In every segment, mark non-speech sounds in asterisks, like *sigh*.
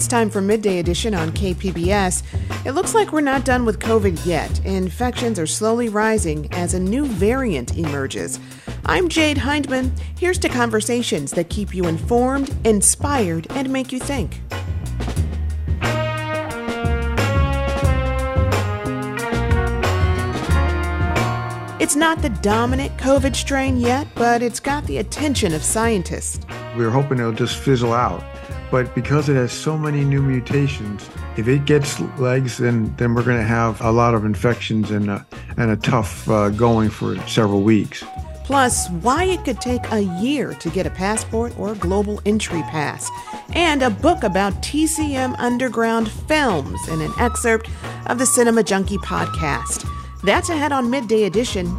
It's time for Midday Edition on KPBS. It looks like we're not done with COVID yet. Infections are slowly rising as a new variant emerges. I'm Jade Hindman. Here's to conversations that keep you informed, inspired, and make you think. It's not the dominant COVID strain yet, but it's got the attention of scientists. We are hoping it'll just fizzle out. But because it has so many new mutations, if it gets legs, then then we're going to have a lot of infections and a, and a tough uh, going for several weeks. Plus, why it could take a year to get a passport or global entry pass, and a book about TCM Underground films and an excerpt of the Cinema Junkie podcast. That's ahead on Midday Edition.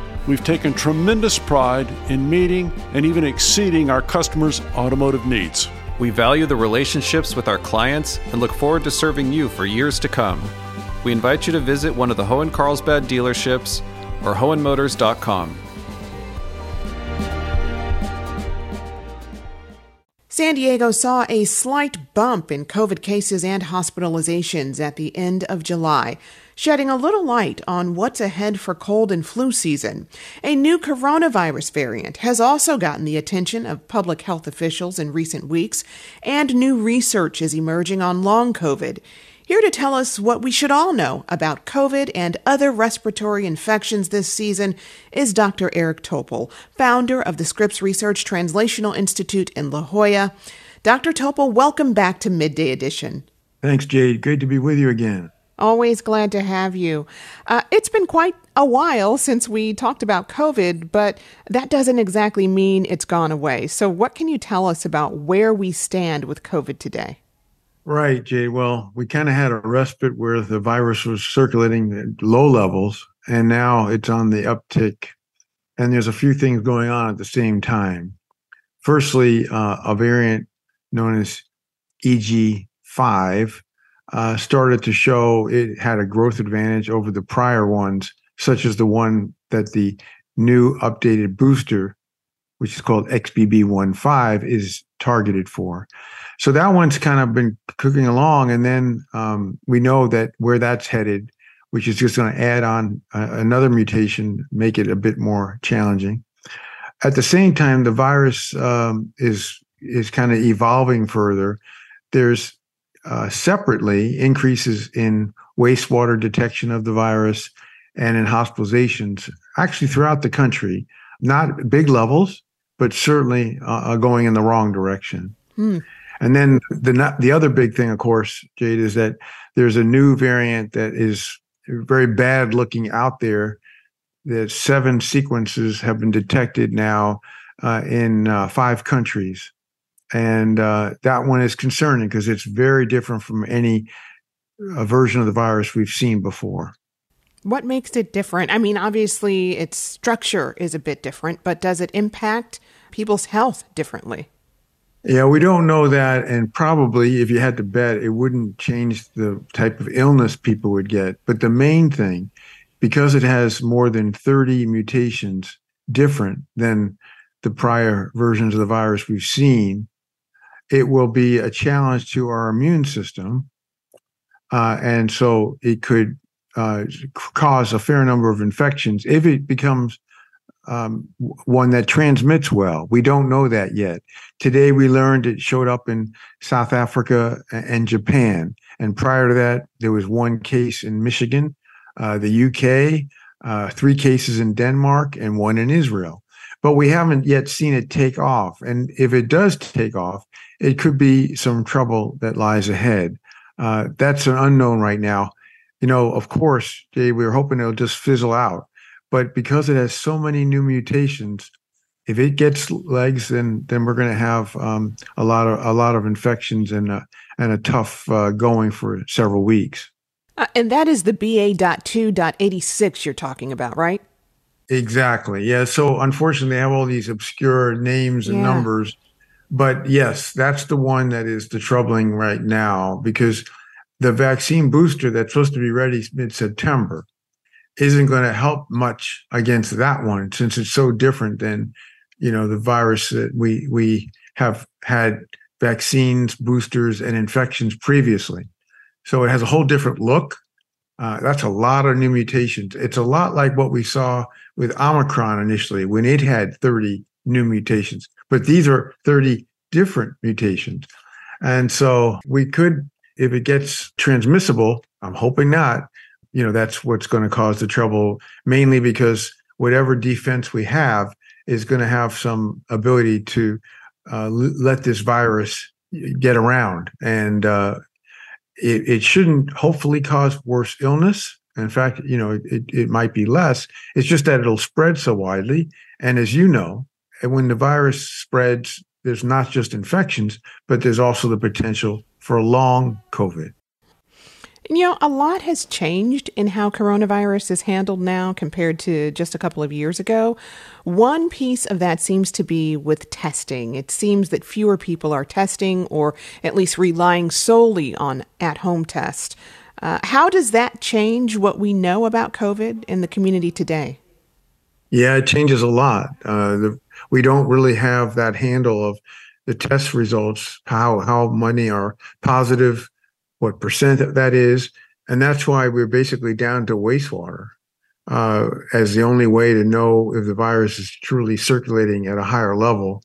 we've taken tremendous pride in meeting and even exceeding our customers' automotive needs. We value the relationships with our clients and look forward to serving you for years to come. We invite you to visit one of the Hoehn Carlsbad dealerships or hoehnmotors.com. San Diego saw a slight bump in COVID cases and hospitalizations at the end of July, shedding a little light on what's ahead for cold and flu season. A new coronavirus variant has also gotten the attention of public health officials in recent weeks, and new research is emerging on long COVID. Here to tell us what we should all know about COVID and other respiratory infections this season is Dr. Eric Topol, founder of the Scripps Research Translational Institute in La Jolla. Dr. Topol, welcome back to Midday Edition. Thanks, Jade. Great to be with you again. Always glad to have you. Uh, it's been quite a while since we talked about COVID, but that doesn't exactly mean it's gone away. So, what can you tell us about where we stand with COVID today? Right, Jay. Well, we kind of had a respite where the virus was circulating at low levels, and now it's on the uptick. And there's a few things going on at the same time. Firstly, uh, a variant known as EG5 uh, started to show it had a growth advantage over the prior ones, such as the one that the new updated booster, which is called XBB15, is targeted for. So that one's kind of been cooking along, and then um, we know that where that's headed, which is just going to add on uh, another mutation, make it a bit more challenging. At the same time, the virus um, is is kind of evolving further. There's uh, separately increases in wastewater detection of the virus and in hospitalizations, actually throughout the country. Not big levels, but certainly uh, going in the wrong direction. Hmm. And then the the other big thing, of course, Jade, is that there's a new variant that is very bad looking out there. That seven sequences have been detected now uh, in uh, five countries and uh, that one is concerning because it's very different from any uh, version of the virus we've seen before. What makes it different? I mean, obviously, its structure is a bit different, but does it impact people's health differently? Yeah, we don't know that. And probably, if you had to bet, it wouldn't change the type of illness people would get. But the main thing because it has more than 30 mutations different than the prior versions of the virus we've seen, it will be a challenge to our immune system. Uh, and so it could uh, cause a fair number of infections if it becomes um, one that transmits well. We don't know that yet. Today we learned it showed up in South Africa and Japan. And prior to that, there was one case in Michigan, uh, the UK, uh, three cases in Denmark, and one in Israel. But we haven't yet seen it take off. And if it does take off, it could be some trouble that lies ahead. Uh, that's an unknown right now. You know, of course, Jay, we were hoping it'll just fizzle out but because it has so many new mutations, if it gets legs, then then we're going to have um, a lot of a lot of infections and a, and a tough uh, going for several weeks. Uh, and that is the BA.2.86 you're talking about, right? Exactly. Yeah. So unfortunately, they have all these obscure names and yeah. numbers. But yes, that's the one that is the troubling right now because the vaccine booster that's supposed to be ready mid September isn't going to help much against that one since it's so different than you know the virus that we we have had vaccines boosters and infections previously. So it has a whole different look. Uh, that's a lot of new mutations. It's a lot like what we saw with omicron initially when it had 30 new mutations but these are 30 different mutations. And so we could if it gets transmissible i'm hoping not you know that's what's going to cause the trouble mainly because whatever defense we have is going to have some ability to uh, let this virus get around. And uh, it, it, shouldn't hopefully cause worse illness. In fact you know it, it might be less. It's just that it'll spread so widely. And as you know when the virus spreads there's not just infections but there's also the potential for long covid you know, a lot has changed in how coronavirus is handled now compared to just a couple of years ago. One piece of that seems to be with testing. It seems that fewer people are testing or at least relying solely on at home tests. Uh, how does that change what we know about COVID in the community today? Yeah, it changes a lot. Uh, the, we don't really have that handle of the test results, how how many are positive what percent that is. And that's why we're basically down to wastewater uh, as the only way to know if the virus is truly circulating at a higher level.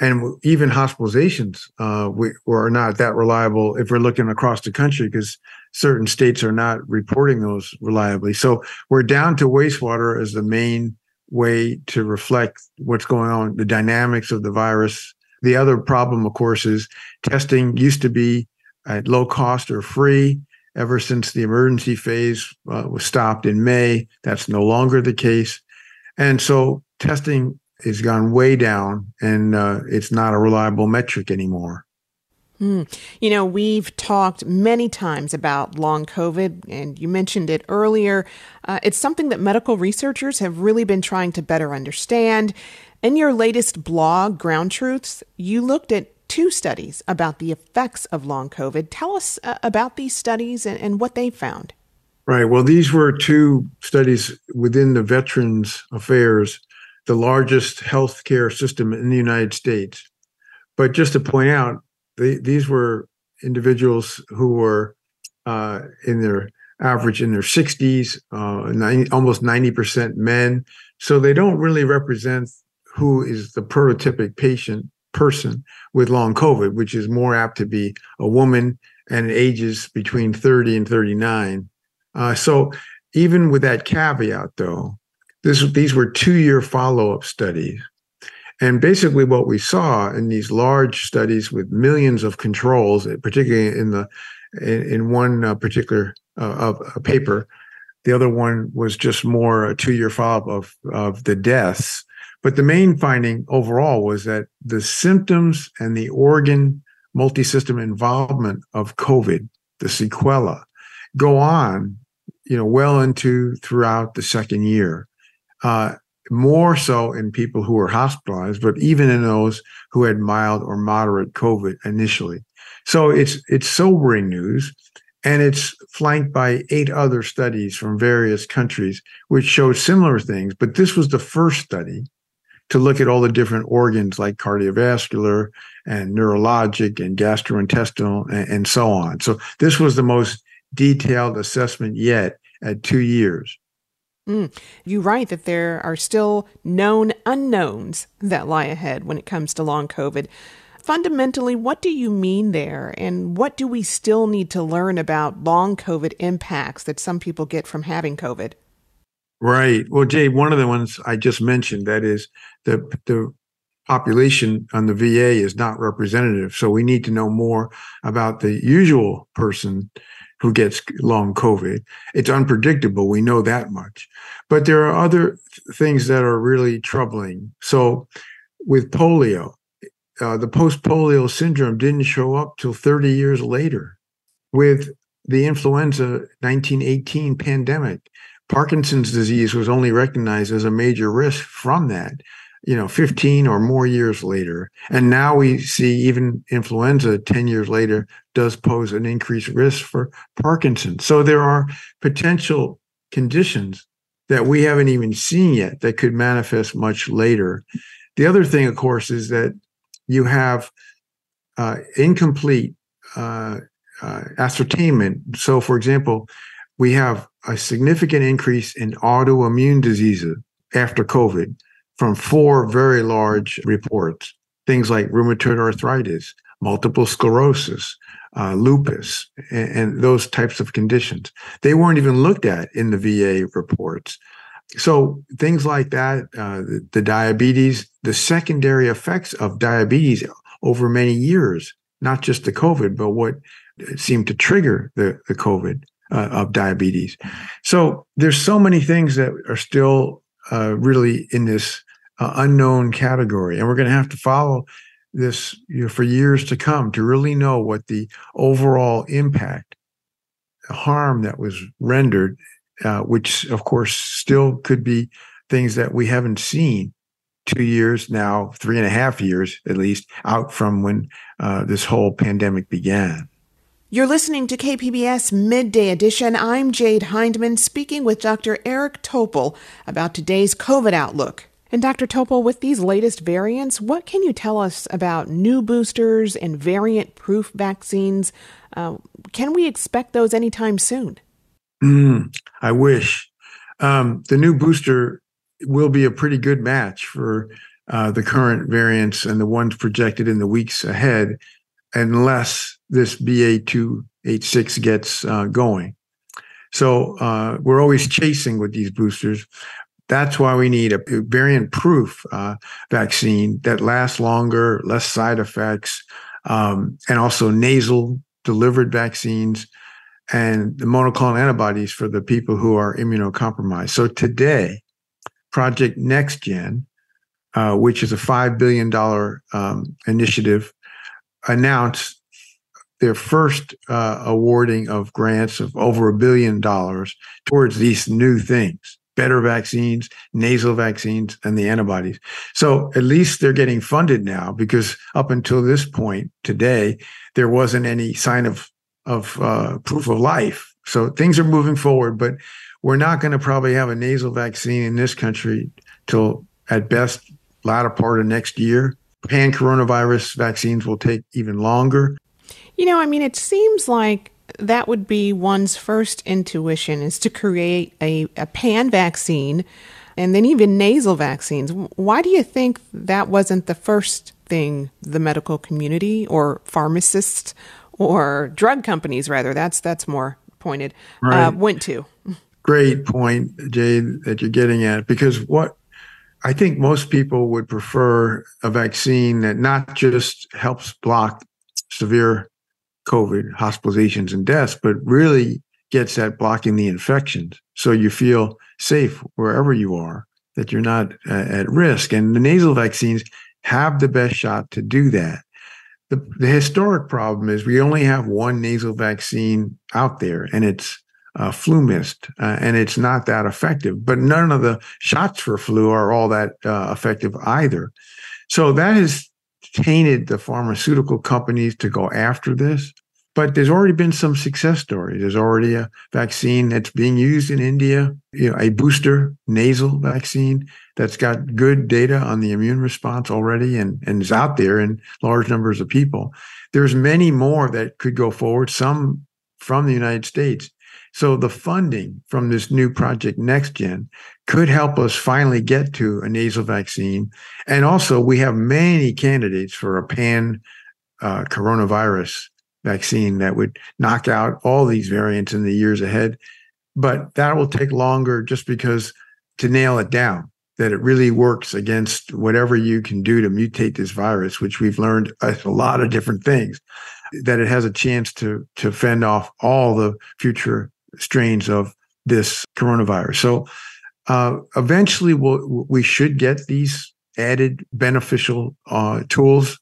And even hospitalizations uh, we, are not that reliable if we're looking across the country because certain states are not reporting those reliably. So we're down to wastewater as the main way to reflect what's going on, the dynamics of the virus. The other problem, of course, is testing used to be at low cost or free ever since the emergency phase uh, was stopped in May. That's no longer the case. And so testing has gone way down and uh, it's not a reliable metric anymore. Mm. You know, we've talked many times about long COVID, and you mentioned it earlier. Uh, it's something that medical researchers have really been trying to better understand. In your latest blog, Ground Truths, you looked at two studies about the effects of long COVID. Tell us uh, about these studies and, and what they found. Right. Well, these were two studies within the Veterans Affairs, the largest healthcare system in the United States. But just to point out, these were individuals who were uh, in their average in their 60s, uh, 90, almost 90% men. So they don't really represent who is the prototypic patient person with long COVID, which is more apt to be a woman and ages between 30 and 39. Uh, so even with that caveat, though, this, these were two-year follow-up studies. And basically, what we saw in these large studies with millions of controls, particularly in the in, in one uh, particular uh, of, paper, the other one was just more a two-year follow-up of of the deaths. But the main finding overall was that the symptoms and the organ multi-system involvement of COVID, the sequela, go on, you know, well into throughout the second year. Uh, more so in people who were hospitalized, but even in those who had mild or moderate COVID initially. So it's it's sobering news. And it's flanked by eight other studies from various countries, which showed similar things. But this was the first study to look at all the different organs like cardiovascular and neurologic and gastrointestinal and, and so on. So this was the most detailed assessment yet at two years. Mm. You write that there are still known unknowns that lie ahead when it comes to long COVID. Fundamentally, what do you mean there? And what do we still need to learn about long COVID impacts that some people get from having COVID? Right. Well, Jay, one of the ones I just mentioned that is the the population on the VA is not representative. So we need to know more about the usual person who gets long COVID. It's unpredictable. We know that much. But there are other things that are really troubling. So with polio, uh, the post polio syndrome didn't show up till 30 years later. With the influenza 1918 pandemic, Parkinson's disease was only recognized as a major risk from that you know 15 or more years later. And now we see even influenza 10 years later does pose an increased risk for parkinson's. So there are potential conditions that we haven't even seen yet that could manifest much later. The other thing of course is that you have uh, incomplete uh, uh, ascertainment. So for example we have a significant increase in autoimmune diseases after covid from four very large reports things like rheumatoid arthritis, multiple sclerosis, uh, lupus, and, and, those types of conditions. They weren't even looked at in the VA reports. So things like that, uh, the, the, diabetes, the secondary effects of diabetes over many years, not just the COVID, but what seemed to trigger the, the COVID uh, of diabetes. So there's so many things that are still uh, really in this uh, unknown category. And we're going to have to follow this you know, for years to come to really know what the overall impact, the harm that was rendered, uh, which of course still could be things that we haven't seen two years now, three and a half years at least, out from when uh, this whole pandemic began. You're listening to KPBS Midday Edition. I'm Jade Hindman speaking with Dr. Eric Topol about today's COVID outlook. And Dr. Topol, with these latest variants, what can you tell us about new boosters and variant proof vaccines? Uh, can we expect those anytime soon? Mm, I wish. Um, the new booster will be a pretty good match for uh, the current variants and the ones projected in the weeks ahead, unless this BA286 gets uh, going. So uh, we're always chasing with these boosters. That's why we need a variant proof uh, vaccine that lasts longer, less side effects, um, and also nasal delivered vaccines and the monoclonal antibodies for the people who are immunocompromised. So today, Project NextGen, uh, which is a $5 billion um, initiative, announced their first uh, awarding of grants of over a billion dollars towards these new things better vaccines, nasal vaccines, and the antibodies. So at least they're getting funded now because up until this point today, there wasn't any sign of of uh, proof of life. So things are moving forward, but we're not going to probably have a nasal vaccine in this country till at best latter part of next year. Pan coronavirus vaccines will take even longer. You know, I mean, it seems like that would be one's first intuition is to create a, a pan vaccine and then even nasal vaccines. Why do you think that wasn't the first thing the medical community or pharmacists or drug companies rather that's that's more pointed uh, right. uh, went to? Great point, Jade, that you're getting at because what I think most people would prefer a vaccine that not just helps block severe COVID hospitalizations and deaths, but really gets at blocking the infections. So you feel safe wherever you are, that you're not uh, at risk. And the nasal vaccines have the best shot to do that. The, the historic problem is we only have one nasal vaccine out there, and it's uh, FluMist, uh, and it's not that effective. But none of the shots for flu are all that uh, effective either. So that has tainted the pharmaceutical companies to go after this. But there's already been some success stories. There's already a vaccine that's being used in India, you know, a booster nasal vaccine that's got good data on the immune response already and, and is out there in large numbers of people. There's many more that could go forward, some from the United States. So the funding from this new project NextGen could help us finally get to a nasal vaccine. And also we have many candidates for a pan uh, coronavirus vaccine that would knock out all these variants in the years ahead. But that will take longer just because to nail it down that it really works against whatever you can do to mutate this virus, which we've learned a, lot of different things, that it has a chance to to fend off all the future strains of this coronavirus. So uh, eventually, we'll, we should get these added beneficial uh, tools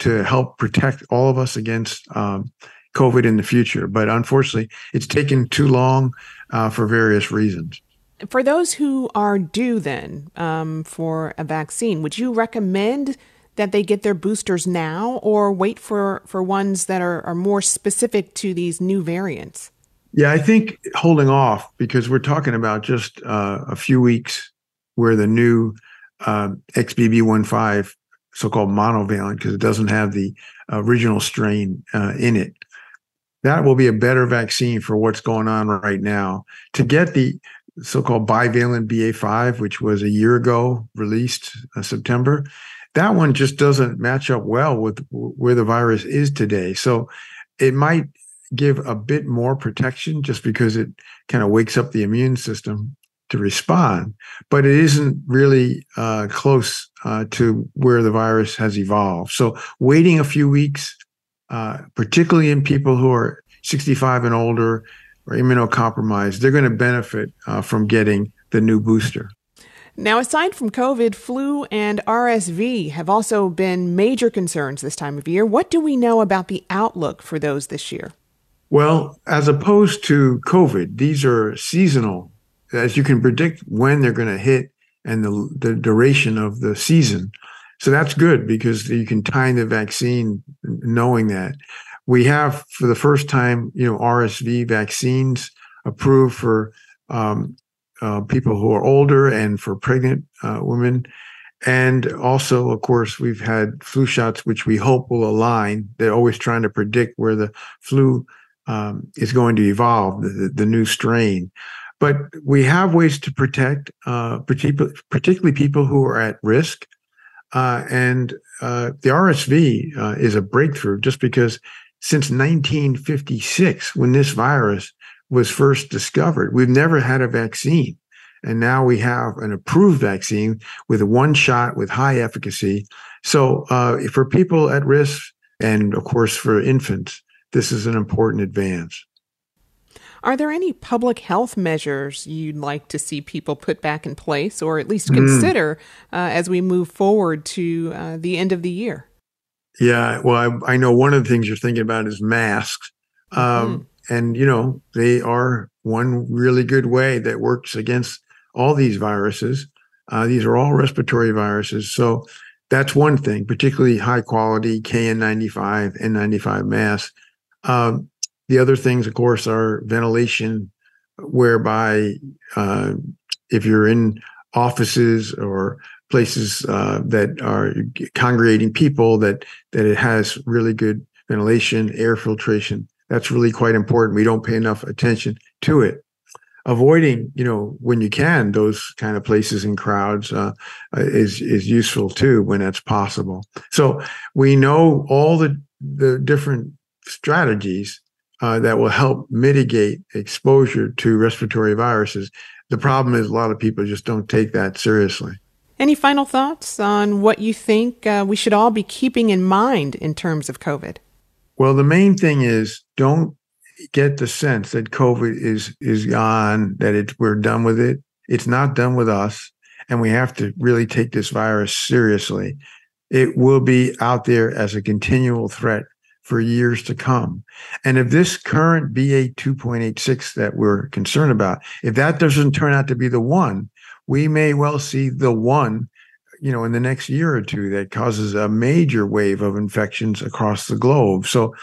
to help protect all of us against um, COVID in the future. But unfortunately, it's taken too long uh, for various reasons. For those who are due then um, for a vaccine, would you recommend that they get their boosters now or wait for, for ones that are, are more specific to these new variants? Yeah, I think holding off because we're talking about just uh, a few weeks where the new uh, XBB.1.5 so-called monovalent because it doesn't have the original strain uh, in it. That will be a better vaccine for what's going on right now. To get the so-called bivalent BA5, which was a year ago released uh, September, that one just doesn't match up well with where the virus is today. So it might give a bit more protection just because it kind of wakes up the immune system to respond, but it isn't really uh, close uh, to where the virus has evolved. So waiting a few weeks, uh, particularly in people who are 65 and older or immunocompromised, they're going to benefit uh, from getting the new booster. Now, aside from COVID, flu and RSV have also been major concerns this time of year. What do we know about the outlook for those this year? Well, as opposed to COVID, these are seasonal as you can predict when they're going to hit and the, the duration of the season. So that's good because you can time the vaccine knowing that. We have, for the first time, you know, RSV vaccines approved for um, uh, people who are older and for pregnant uh, women. And also, of course, we've had flu shots, which we hope will align. They're always trying to predict where the flu um, is going to evolve, the, the new strain. But we have ways to protect, uh, particularly people who are at risk. Uh, and uh, the RSV uh, is a breakthrough just because since 1956, when this virus was first discovered, we've never had a vaccine. And now we have an approved vaccine with one shot with high efficacy. So uh, for people at risk, and of course for infants, this is an important advance. Are there any public health measures you'd like to see people put back in place or at least consider mm. uh, as we move forward to uh, the end of the year? Yeah, well, I, I, know one of the things you're thinking about is masks. Um, mm-hmm. And, you know, they are one really good way that works against all these viruses. Uh, these are all respiratory viruses. So that's one thing, particularly high quality KN95, N95 masks. Um, the other things, of course, are ventilation, whereby uh, if you're in offices or places uh, that are congregating people, that that it has really good ventilation, air filtration. That's really quite important. We don't pay enough attention to it. Avoiding, you know, when you can, those kind of places and crowds uh, is is useful too when that's possible. So we know all the the different strategies uh, that will help mitigate exposure to respiratory viruses. The problem is a lot of people just don't take that seriously. Any final thoughts on what you think uh, we should all be keeping in mind in terms of COVID? Well, the main thing is don't get the sense that COVID is is gone, that it's we're done with it. It's not done with us, and we have to really take this virus seriously. It will be out there as a continual threat for years to come. And if this current BA 2.86 that we're concerned about, if that doesn't turn out to be the one, we may well see the one, you know, in the next year or two that causes a major wave of infections across the globe. So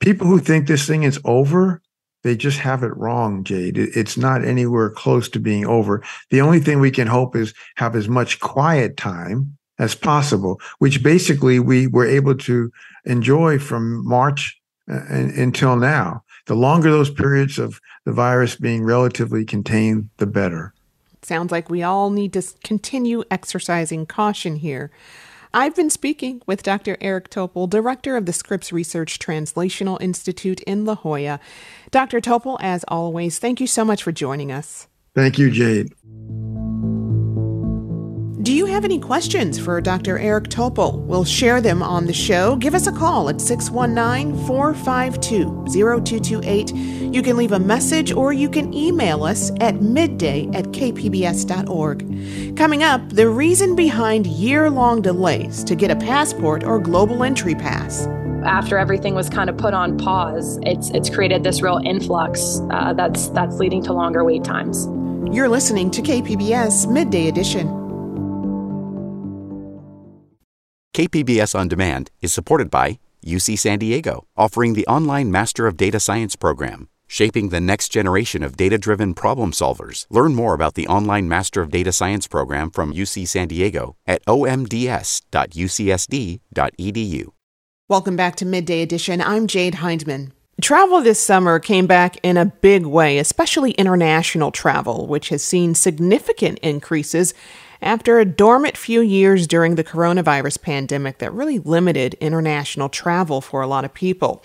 people who think this thing is over, they just have it wrong, Jade. It's not anywhere close to being over. The only thing we can hope is have as much quiet time as possible, which basically we were able to enjoy from March uh, until now. The longer those periods of the virus being relatively contained, the better. Sounds like we all need to continue exercising caution here. I've been speaking with Dr. Eric Topol, director of the Scripps Research Translational Institute in La Jolla. Dr. Topol, as always, thank you so much for joining us. Thank you, Jade. Do you have any questions for Dr. Eric Topol? We'll share them on the show. Give us a call at 619 452 0228. You can leave a message or you can email us at midday at kpbs.org. Coming up, the reason behind year long delays to get a passport or global entry pass after everything was kind of put on pause, it's it's created this real influx uh, that's that's leading to longer wait times. You're listening to KPBS Midday Edition. KPBS On Demand is supported by UC San Diego, offering the online Master of Data Science program, shaping the next generation of data driven problem solvers. Learn more about the online Master of Data Science program from UC San Diego at omds.ucsd.edu. Welcome back to Midday Edition. I'm Jade Hindman. Travel this summer came back in a big way, especially international travel, which has seen significant increases after a dormant few years during the coronavirus pandemic that really limited international travel for a lot of people.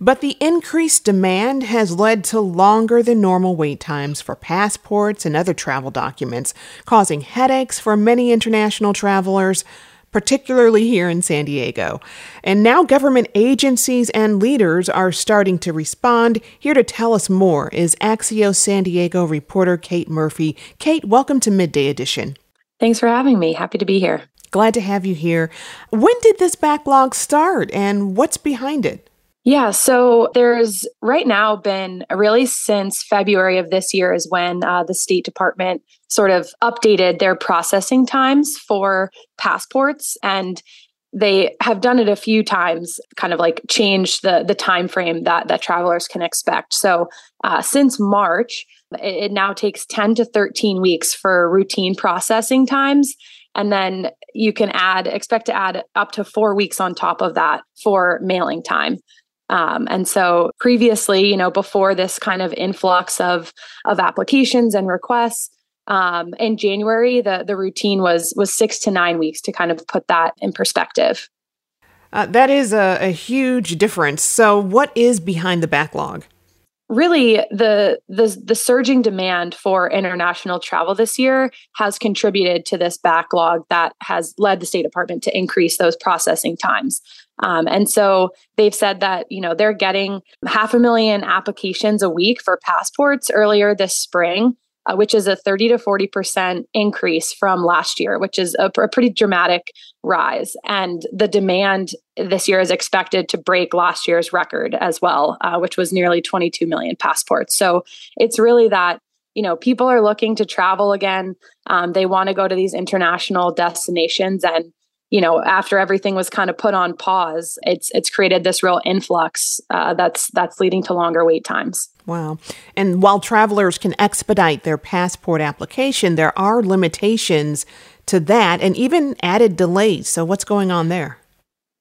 But the increased demand has led to longer than normal wait times for passports and other travel documents, causing headaches for many international travelers particularly here in San Diego. And now government agencies and leaders are starting to respond. Here to tell us more is Axios San Diego reporter Kate Murphy. Kate, welcome to Midday Edition. Thanks for having me. Happy to be here. Glad to have you here. When did this backlog start and what's behind it? Yeah, so there's right now been really since February of this year is when uh, the State Department sort of updated their processing times for passports, and they have done it a few times, kind of like changed the the time frame that that travelers can expect. So uh, since March, it now takes 10 to 13 weeks for routine processing times. And then you can add, expect to add up to four weeks on top of that for mailing time. Um, and so previously, you know, before this kind of influx of of applications and requests, um, in January, the the routine was was six to nine weeks to kind of put that in perspective. Uh, that is a, a huge difference. So, what is behind the backlog? Really the the the surging demand for international travel this year has contributed to this backlog that has led the State Department to increase those processing times. Um, and so they've said that you know they're getting half a million applications a week for passports earlier this spring uh, which is a 30 to 40% increase from last year, which is a, a, pretty dramatic rise. And the demand this year is expected to break last year's record as well, uh, which was nearly 22 million passports. So it's really that. You know, people are looking to travel again. Um, they want to go to these international destinations, and you know after everything was kind of put on pause it's it's created this real influx uh, that's that's leading to longer wait times wow and while travelers can expedite their passport application there are limitations to that and even added delays so what's going on there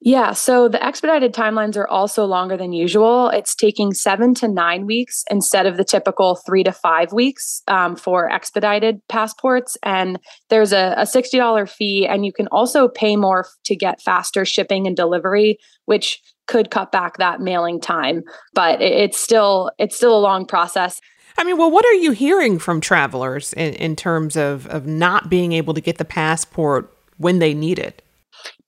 yeah, so the expedited timelines are also longer than usual. It's taking seven to nine weeks instead of the typical three to five weeks um, for expedited passports. And there's a, a $60 fee, and you can also pay more to get faster shipping and delivery, which could cut back that mailing time. But it's still it's still a long process. I mean, well, what are you hearing from travelers in, in terms of, of not being able to get the passport when they need it?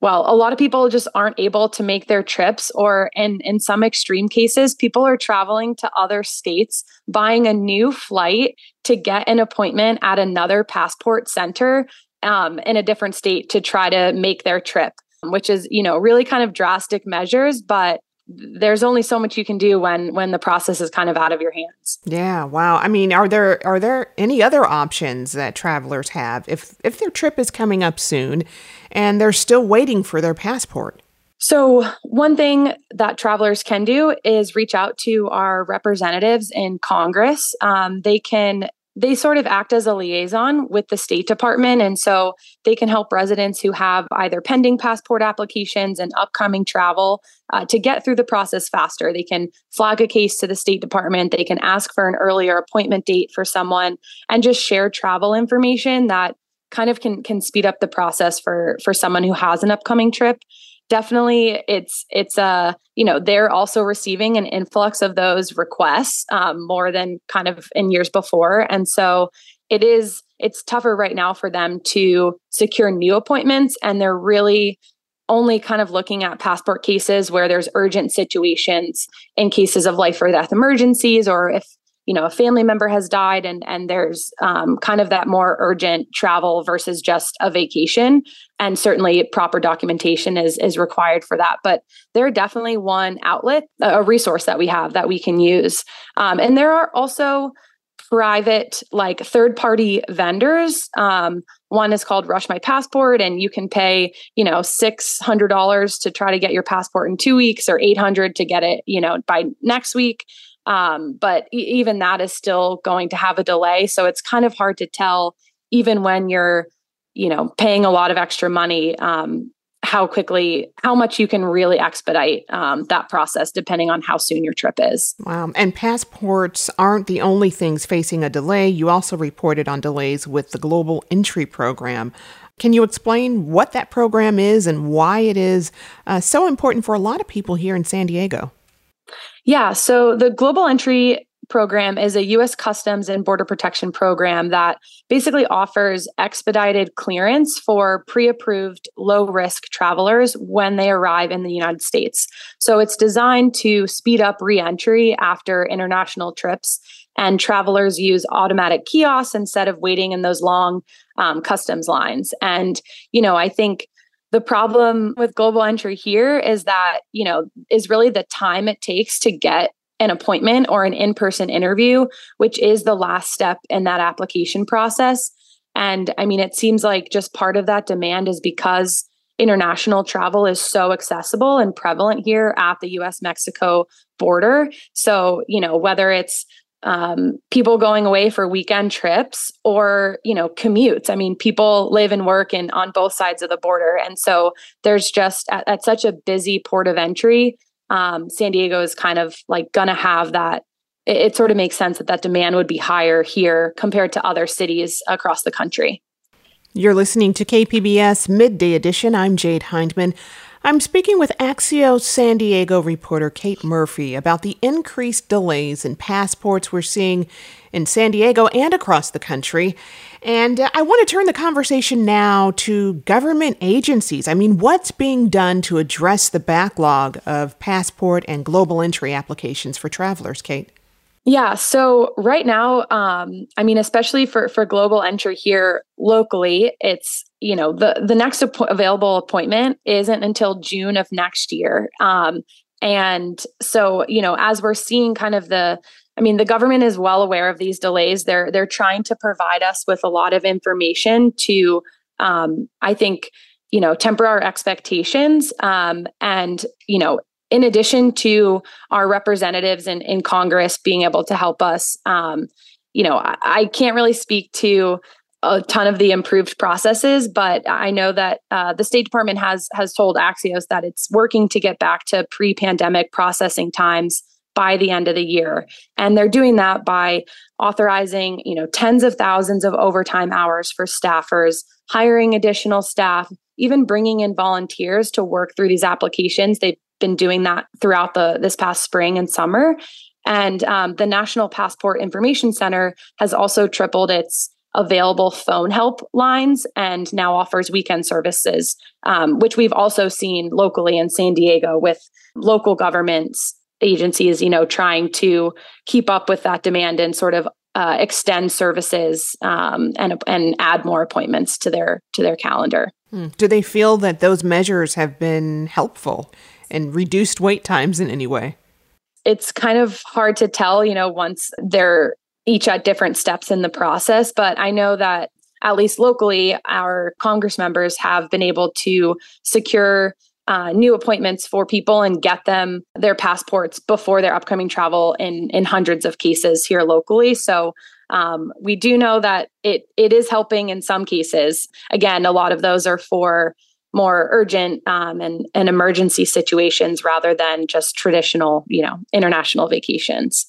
Well a lot of people just aren't able to make their trips or in in some extreme cases people are traveling to other states buying a new flight to get an appointment at another passport center um, in a different state to try to make their trip which is you know really kind of drastic measures but there's only so much you can do when when the process is kind of out of your hands. Yeah, wow. I mean, are there are there any other options that travelers have if if their trip is coming up soon and they're still waiting for their passport? So, one thing that travelers can do is reach out to our representatives in Congress. Um, they can they sort of act as a liaison with the State Department. And so they can help residents who have either pending passport applications and upcoming travel uh, to get through the process faster. They can flag a case to the State Department. They can ask for an earlier appointment date for someone and just share travel information that kind of can can speed up the process for for someone who has an upcoming trip definitely it's it's a uh, you know they're also receiving an influx of those requests um, more than kind of in years before. And so it is it's tougher right now for them to secure new appointments and they're really only kind of looking at passport cases where there's urgent situations in cases of life or death emergencies or if you know a family member has died and and there's um, kind of that more urgent travel versus just a vacation. And certainly proper documentation is is required for that. But they're definitely one outlet a resource that we have that we can use. Um, and there are also private like third party vendors. Um, one is called rush my passport and you can pay you know $600 to try to get your passport in two weeks or 800 to get it you know by next week um, but e- even that is still going to have a delay. So it's kind of hard to tell, even when you're, you know, paying a lot of extra money, um, how quickly, how much you can really expedite um, that process depending on how soon your trip is. Wow. And passports aren't the only things facing a delay. You also reported on delays with the Global Entry Program. Can you explain what that program is and why it is uh, so important for a lot of people here in San Diego? Yeah. So the Global Entry program is a US Customs and Border Protection program that basically offers expedited clearance for pre approved low risk travelers when they arrive in the United States. So it's designed to speed up re entry after international trips. And travelers use automatic kiosks instead of waiting in those long um, customs lines. And, you know, I think the problem with global entry here is that, you know, is really the time it takes to get an appointment or an in person interview, which is the last step in that application process. And I mean, it seems like just part of that demand is because international travel is so accessible and prevalent here at the US Mexico border. So, you know, whether it's um, people going away for weekend trips or you know commutes. I mean people live and work in on both sides of the border. And so there's just at, at such a busy port of entry um, san diego is kind of like gonna have that. It, it sort of makes sense that that demand would be higher here compared to other cities across the country. You're listening to kpbs midday edition. I'm jade hindman I'm speaking with Axios San Diego reporter Kate Murphy about the increased delays in passports we're seeing in San Diego and across the country. And uh, I want to turn the conversation now to government agencies. I mean, what's being done to address the backlog of passport and global entry applications for travelers, Kate? Yeah. So right now, um, I mean, especially for for global entry here locally, it's you know the the next ap- available appointment isn't until June of next year. Um, and so you know, as we're seeing kind of the I mean, the government is well aware of these delays. They're they're trying to provide us with a lot of information to, um, I think, you know, temper our expectations um, and you know in addition to our representatives in, in Congress being able to help us, um, you know, I, I, can't really speak to a ton of the improved processes, but I know that uh, the State Department has has told Axios that it's working to get back to pre-pandemic processing times by the end of the year. And they're doing that by authorizing you know tens of thousands of overtime hours for staffers hiring additional staff even bringing in volunteers to work through these applications. They've been doing that throughout the this past spring and summer. And um, the National Passport Information Center has also tripled its available phone help lines and now offers weekend services, um, which we've also seen locally in San Diego with local governments agencies, you know, trying to keep up with that demand and sort of uh, extend services um, and and add more appointments to their to their calendar. Hmm. Do they feel that those measures have been helpful? And reduced wait times in any way? It's kind of hard to tell, you know, once they're each at different steps in the process. But I know that at least locally, our Congress members have been able to secure uh, new appointments for people and get them their passports before their upcoming travel in in hundreds of cases here locally. So um, we do know that it it is helping in some cases. Again, a lot of those are for more urgent um, and, and emergency situations rather than just traditional, you know, international vacations.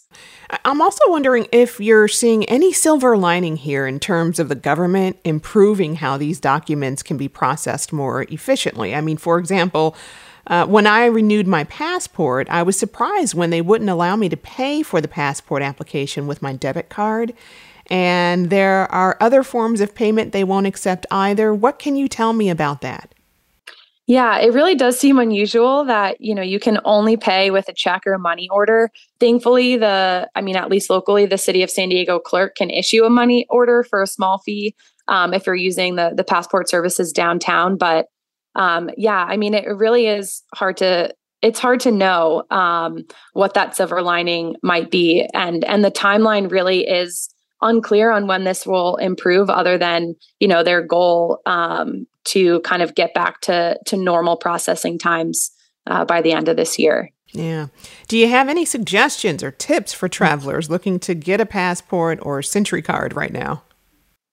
I'm also wondering if you're seeing any silver lining here in terms of the government improving how these documents can be processed more efficiently. I mean, for example, uh, when I renewed my passport, I was surprised when they wouldn't allow me to pay for the passport application with my debit card. And there are other forms of payment they won't accept either. What can you tell me about that? Yeah, it really does seem unusual that, you know, you can only pay with a check or a money order. Thankfully, the I mean, at least locally, the city of San Diego clerk can issue a money order for a small fee um, if you're using the the passport services downtown. But um, yeah, I mean, it really is hard to it's hard to know um, what that silver lining might be, and and the timeline really is unclear on when this will improve other than you know their goal um, to kind of get back to to normal processing times uh, by the end of this year. Yeah. Do you have any suggestions or tips for travelers looking to get a passport or SENTRI card right now?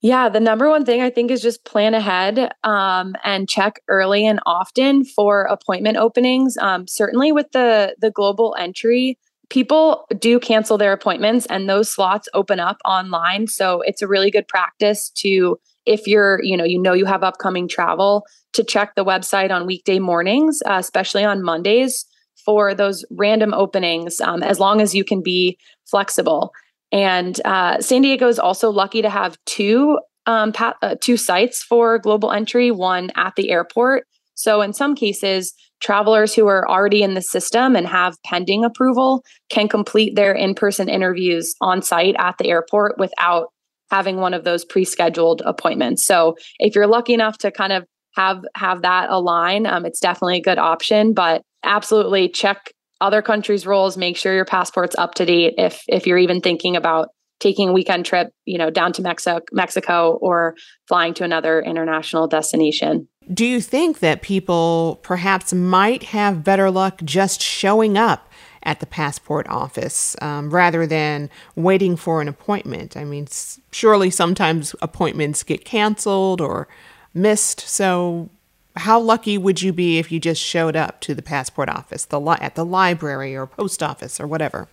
Yeah, the number one thing I think is just plan ahead um, and check early and often for appointment openings. Um, certainly with the the global entry, people do cancel their appointments and those slots open up online. So it's a really good practice to if you're you know you know you have upcoming travel to check the website on weekday mornings uh, especially on mondays for those random openings um, as long as you can be flexible. And uh, san diego is also lucky to have two um, pa- uh, two sites for global entry one at the airport. So in some cases travelers who are already in the system and have pending approval can complete their in-person interviews on site at the airport without having one of those pre-scheduled appointments. So if you're lucky enough to kind of have have that align, um, it's definitely a good option. But absolutely check other countries' rules. Make sure your passport's up to date. If if you're even thinking about taking a weekend trip, you know, down to Mexico, Mexico, or flying to another international destination. Do you think that people perhaps might have better luck just showing up at the passport office um, rather than waiting for an appointment. I mean, surely sometimes appointments get canceled or missed. So, how lucky would you be if you just showed up to the passport office, the li- at the library or post office or whatever?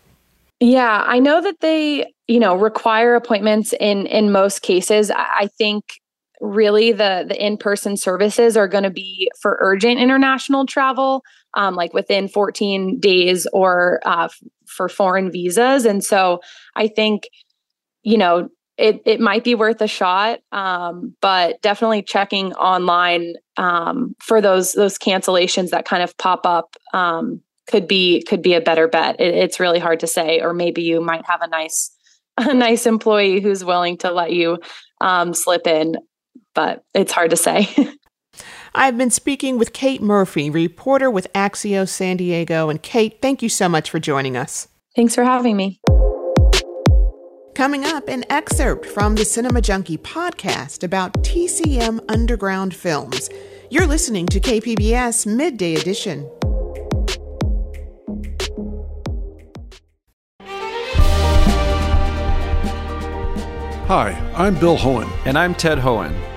Yeah, I know that they, you know, require appointments in in most cases. I think really the the in-person services are going to be for urgent international travel um, like within 14 days or uh, f- for foreign visas. And so i think you know it, it might be worth a shot um, but definitely checking online um, for those those cancellations that kind of pop up um, could be could be a better bet. It, it's really hard to say or maybe you might have a nice *laughs* a nice employee who's willing to let you um, slip in but it's hard to say. *laughs* I've been speaking with Kate Murphy, reporter with Axios San Diego. And Kate, thank you so much for joining us. Thanks for having me. Coming up, an excerpt from the Cinema Junkie podcast about TCM Underground Films. You're listening to KPBS Midday Edition. Hi, I'm Bill Hoehn. And I'm Ted Hoehn.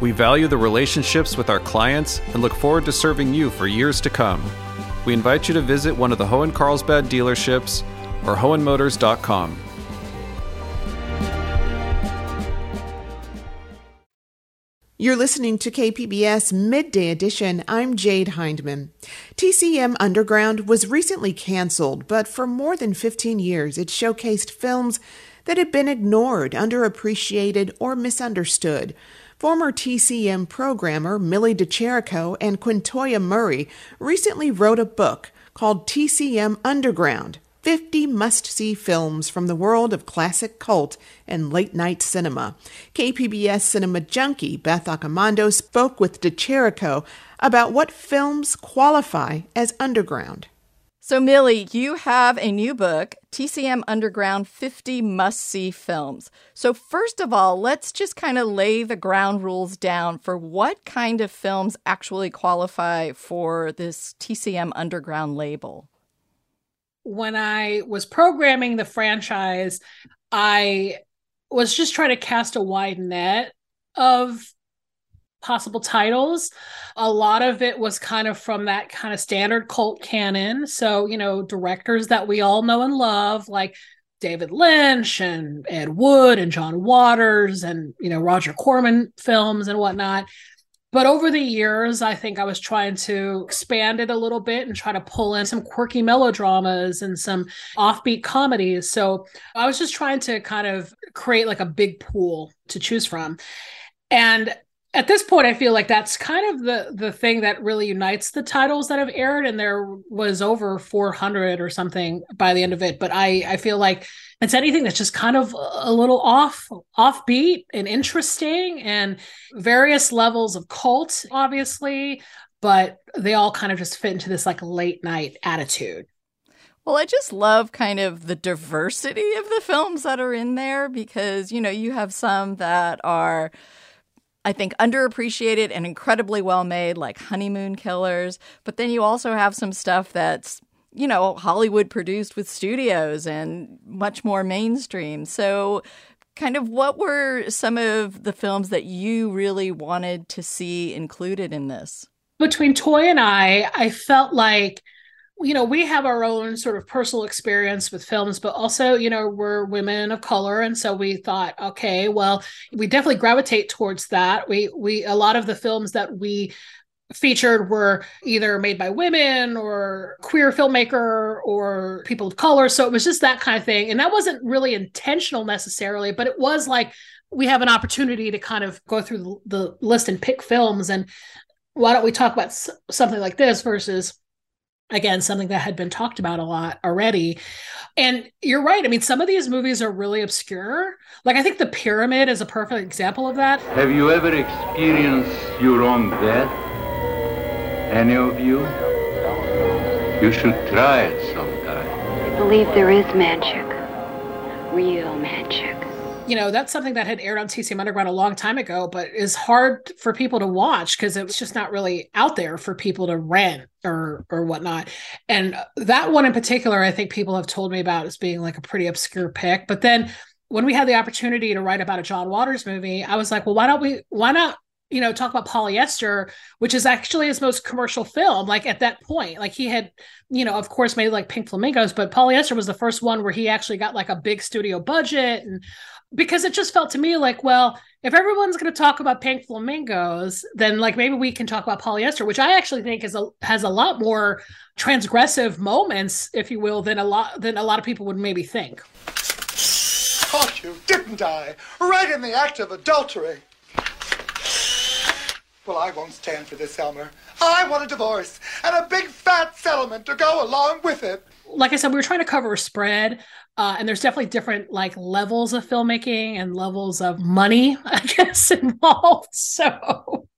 We value the relationships with our clients and look forward to serving you for years to come. We invite you to visit one of the Hoehn Carlsbad dealerships or Hoehnmotors.com. You're listening to KPBS Midday Edition. I'm Jade Hindman. TCM Underground was recently canceled, but for more than 15 years it showcased films that had been ignored, underappreciated, or misunderstood. Former TCM programmer Millie De Chirico and Quatoyiah Murry recently wrote a book called TCM Underground 50 must see films from the world of classic cult and late night cinema. KPBS cinema junkie Beth Accomando spoke with De Chirico about what films qualify as underground. So, Millie, you have a new book, TCM Underground 50 Must See Films. So, first of all, let's just kind of lay the ground rules down for what kind of films actually qualify for this TCM Underground label when I was programming the franchise, I was just trying to cast a wide net of possible titles. A lot of it was kind of from that kind of standard cult canon. So, you know, directors that we all know and love, like David Lynch and Ed Wood and John Waters and, you know, Roger Corman films and whatnot. But over the years, I think I was trying to expand it a little bit and try to pull in some quirky melodramas and some offbeat comedies. So I was just trying to kind of create like a big pool to choose from. And at this point i feel like that's kind of the the thing that really unites the titles that have aired and there was over 400 or something by the end of it but i i feel like it's anything that's just kind of a little off offbeat and interesting and various levels of cult obviously but they all kind of just fit into this like late night attitude. Well, I just love kind of the diversity of the films that are in there because, you know, you have some that are I think underappreciated and incredibly well made, like Honeymoon Killers. But then you also have some stuff that's, you know, Hollywood produced with studios and much more mainstream. So, kind of what were some of the films that you really wanted to see included in this? Between Toy and I, I felt like you know, we have our own sort of personal experience with films, but also, you know, we're women of color. And so we thought, okay, well, we definitely gravitate towards that. We, we, a lot of the films that we featured were either made by women or queer filmmaker or people of color. So it was just that kind of thing. And that wasn't really intentional necessarily, but it was like we have an opportunity to kind of go through the, list and pick films. And why don't we talk about something like this versus again something that had been talked about a lot already. And you're right. I mean some of these movies are really obscure. Like i think the pyramid is a perfect example of that. Have you ever experienced your own death? Any of you? You should try it sometime. I believe there is magic. Real magic you know that's something that had aired on TCM Underground a long time ago, but is hard for people to watch because it was just not really out there for people to rent or or whatnot. And that one in particular, I think people have told me about as being like a pretty obscure pick. But then when we had the opportunity to write about a John Waters movie, I was like, well, why don't we? Why not? You know, talk about polyester, which is actually his most commercial film. Like at that point, like he had, you know, of course, made like Pink Flamingos, but polyester was the first one where he actually got like a big studio budget and because it just felt to me like, well, if everyone's going to talk about pink flamingos, then like maybe we can talk about polyester, which I actually think is a, has a lot more transgressive moments, if you will, than a lot than a lot of people would maybe think. Caught you, didn't I? Right in the act of adultery. Well, I won't stand for this, Elmer. I want a divorce and a big fat settlement to go along with it. Like I said, we were trying to cover a spread. Uh, and there's definitely different like levels of filmmaking and levels of money, *laughs* I guess, involved. So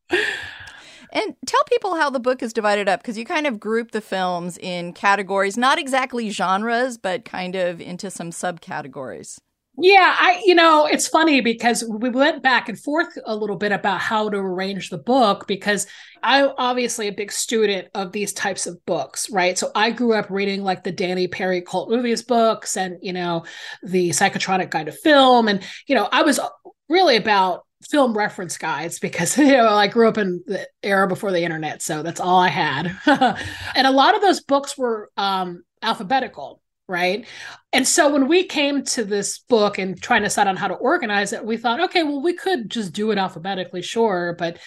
and tell people how the book is divided up because you kind of group the films in categories, not exactly genres, but kind of into some subcategories. Yeah, I you know, it's funny because we went back and forth a little bit about how to arrange the book because I'm obviously a big student of these types of books, right? So I grew up reading like the Danny Peary cult movies books and, you know, the Psychotronic Guide to Film and, you know, I was really about film reference guides because *laughs* you know I grew up in the era before the internet, so that's all I had. *laughs* and a lot of those books were um, alphabetical right and so when we came to this book and trying to decide on how to organize it we thought okay well we could just do it alphabetically sure but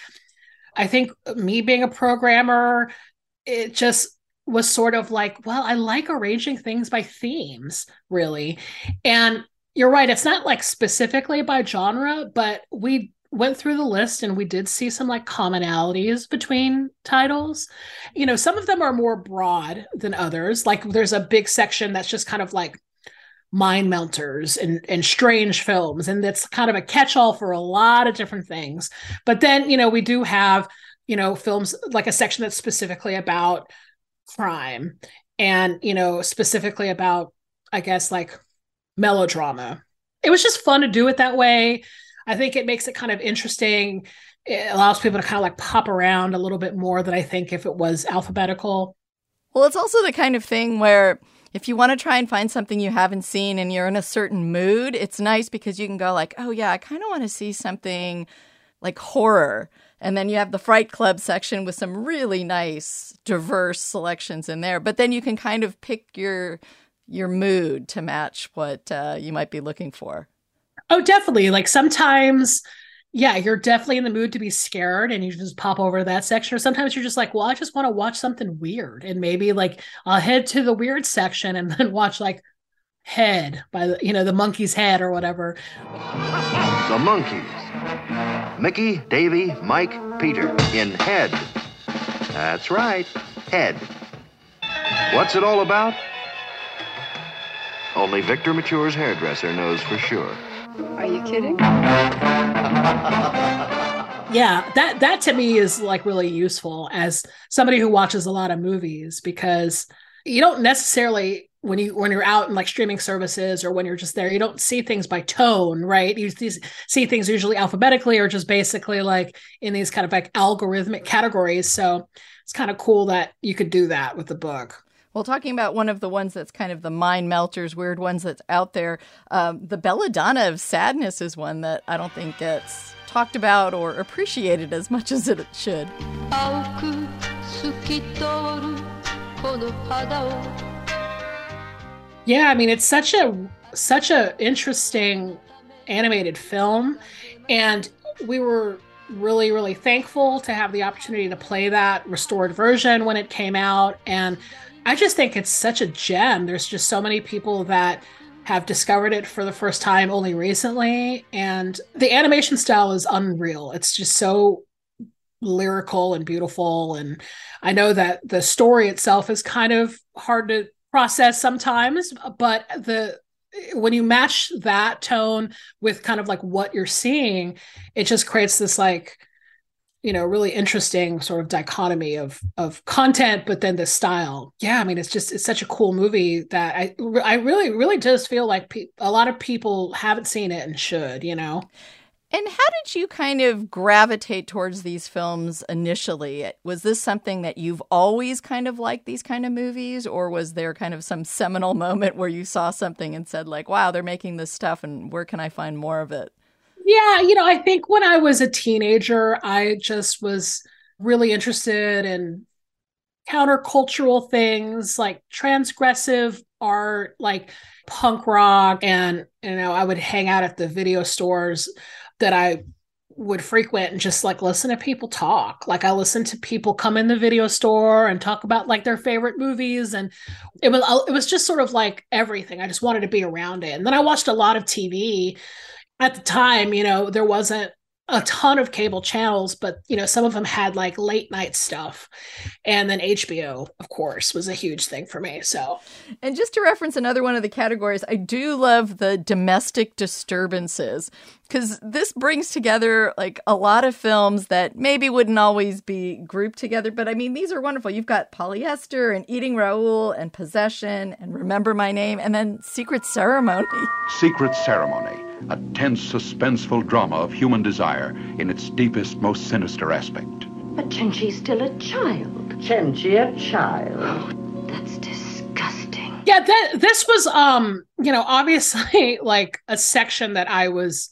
i think me being a programmer it just was sort of like well i like arranging things by themes really and you're right. It's not like specifically by genre, but we went through the list and we did see some like commonalities between titles. You know, some of them are more broad than others. Like there's a big section that's just kind of like mind melters and, and strange films. And that's kind of a catch all for a lot of different things. But then, you know, we do have, you know, films like a section that's specifically about crime and, you know, specifically about, I guess, like melodrama. It was just fun to do it that way. I think it makes it kind of interesting. It allows people to kind of like pop around a little bit more than I think if it was alphabetical. Well, it's also the kind of thing where if you want to try and find something you haven't seen and you're in a certain mood, it's nice because you can go like, "Oh yeah, I kind of want to see something like horror." And then you have the Fright Club section with some really nice diverse selections in there. But then you can kind of pick your your mood to match what uh, you might be looking for. Oh, definitely. Like sometimes, yeah, you're definitely in the mood to be scared and you just pop over to that section. Or sometimes you're just like, well, I just want to watch something weird. And maybe like I'll head to the weird section and *laughs* then watch like Head by the, you know, the Monkees' head or whatever. The Monkees. Mickey, Davy, Mike, Peter in Head. That's right, Head. What's it all about? Only Victor Mature's hairdresser knows for sure. Are you kidding? *laughs* yeah, that that to me is like really useful as somebody who watches a lot of movies because you don't necessarily when you when you're out in like streaming services or when you're just there you don't see things by tone right? You see things usually alphabetically or just basically like in these kind of like algorithmic categories. So it's kind of cool that you could do that with the book well, talking about one of the ones that's kind of the mind melters, weird ones that's out there, um, the belladonna of sadness is one that I don't think gets talked about or appreciated as much as it should. Yeah, I mean it's such a such a interesting animated film, and we were really really thankful to have the opportunity to play that restored version when it came out and I just think it's such a gem. There's just so many people that have discovered it for the first time only recently. And the animation style is unreal. It's just so lyrical and beautiful. And I know that the story itself is kind of hard to process sometimes, but the when you match that tone with kind of like what you're seeing, it just creates this like you know really interesting sort of dichotomy of of content but then the style yeah i mean it's just it's such a cool movie that i i really really does feel like pe- a lot of people haven't seen it and should you know and how did you kind of gravitate towards these films initially? Was this something that you've always kind of liked these kind of movies, or was there kind of some seminal *laughs* moment where you saw something and said, like, wow, they're making this stuff and where can I find more of it? Yeah, you know, I think when I was a teenager, I just was really interested in countercultural things like transgressive art, like punk rock. And, you know, I would hang out at the video stores that I would frequent and just like listen to people talk. Like I listened to people come in the video store and talk about like their favorite movies and it was it was just sort of like everything. I just wanted to be around it. And then I watched a lot of TV at the time, you know, there wasn't a ton of cable channels, but you know, some of them had like late night stuff. And then HBO, of course, was a huge thing for me. So, and just to reference another one of the categories, I do love the domestic disturbances because this brings together like a lot of films that maybe wouldn't always be grouped together. But I mean, these are wonderful. You've got Polyester and Eating Raoul and Possession and Remember My Name and then Secret Ceremony. Secret Ceremony a tense, suspenseful drama of human desire in its deepest, most sinister aspect. But Cenci's still a child. Chenchi a child. Oh, that's disgusting. Yeah, that this was um, you know, obviously *laughs* like a section that I was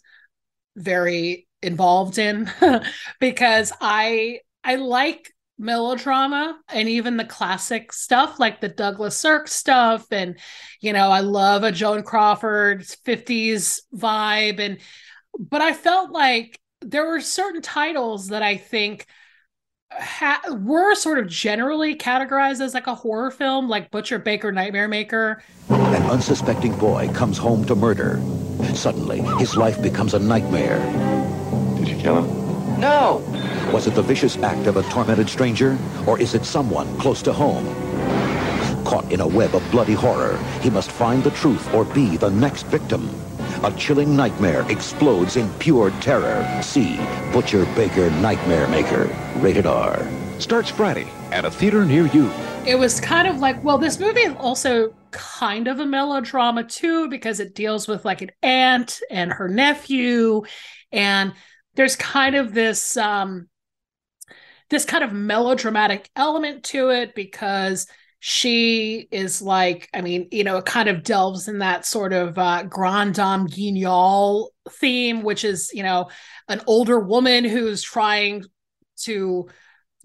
very involved in *laughs* because I I like melodrama and even the classic stuff like the Douglas Sirk stuff and you know I love a Joan Crawford 50s vibe and but I felt like there were certain titles that I think ha- were sort of generally categorized as like a horror film like Butcher Baker Nightmare Maker an unsuspecting boy comes home to murder suddenly, his life becomes a nightmare. Did you kill him? No! Was it the vicious act of a tormented stranger, or is it someone close to home? Caught in a web of bloody horror, he must find the truth or be the next victim. A chilling nightmare explodes in pure terror. See Butcher Baker Nightmare Maker. Rated R. Starts Friday at a theater near you. It was kind of like, well, this movie is also kind of a melodrama too, because it deals with like an aunt and her nephew. And there's kind of this um this kind of melodramatic element to it because she is like i mean you know it kind of delves in that sort of uh, grande dame guignol theme which is you know an older woman who's trying to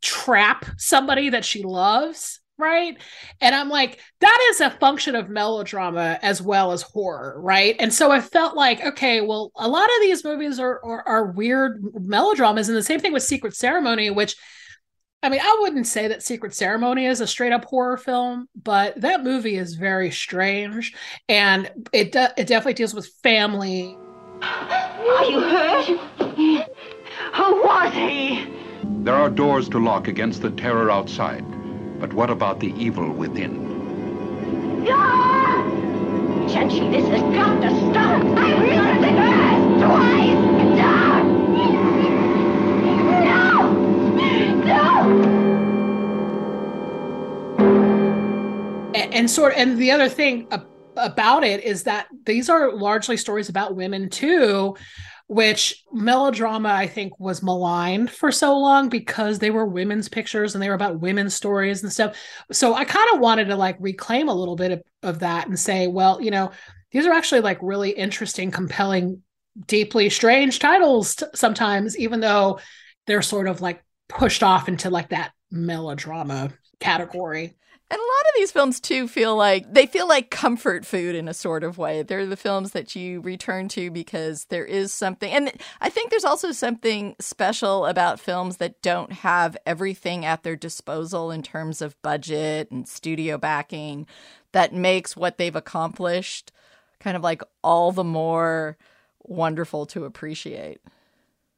trap somebody that she loves right and i'm like that is a function of melodrama as well as horror right and so i felt like okay well a lot of these movies are are, are weird melodramas and the same thing with secret ceremony which I mean, I wouldn't say that Secret Ceremony is a straight up horror film, but that movie is very strange, and it de- it definitely deals with family. Are you hurt? Who was he? There are doors to lock against the terror outside, but what about the evil within? Ah! Cenci, this has got to stop! I will the earth twice! No! No! And, and sort and the other thing about it is that these are largely stories about women too which melodrama I think was maligned for so long because they were women's pictures and they were about women's stories and stuff. So I kind of wanted to like reclaim a little bit of, of that and say, well, you know, these are actually like really interesting, compelling, deeply strange titles t- sometimes, even though they're sort of like pushed off into like that melodrama category. And a lot of these films too feel like they feel like comfort food in a sort of way. They're the films that you return to because there is something. And I think there's also something special about films that don't have everything at their disposal in terms of budget and studio backing that makes what they've accomplished kind of like all the more wonderful to appreciate.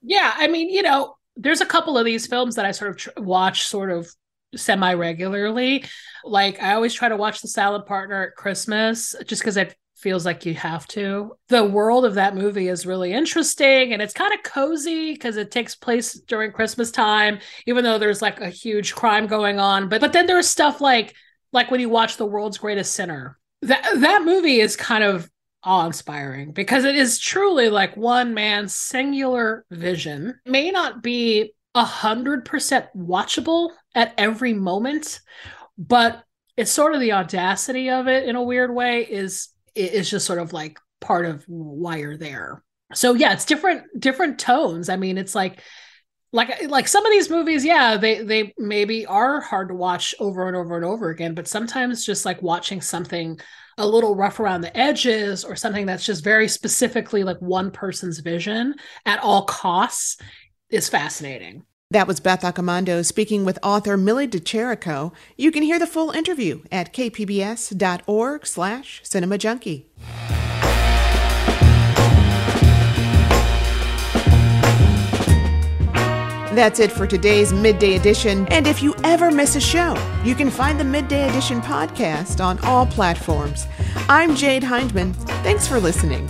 Yeah, I mean, you know, there's a couple of these films that I sort of tr- watch sort of semi regularly. Like I always try to watch The Silent Partner at Christmas just because it feels like you have to. The world of that movie is really interesting and it's kind of cozy because it takes place during Christmas time, even though there's like a huge crime going on. But but then there's stuff like like when you watch The World's Greatest Sinner. That that movie is kind of awe-inspiring because it is truly like one man's singular vision. May not be a hundred percent watchable at every moment, but it's sort of the audacity of it in a weird way is is just sort of like part of why you're there. So yeah, it's different different tones. I mean, it's like like like some of these movies, yeah, they they maybe are hard to watch over and over and over again, but sometimes just like watching something a little rough around the edges or something that's just very specifically like one person's vision at all costs is fascinating. That was Beth Accomando speaking with author Millie De Chirico. You can hear the full interview at kpbs.org slash cinema junkie. That's it for today's Midday Edition. And if you ever miss a show, you can find the Midday Edition podcast on all platforms. I'm Jade Hindman. Thanks for listening.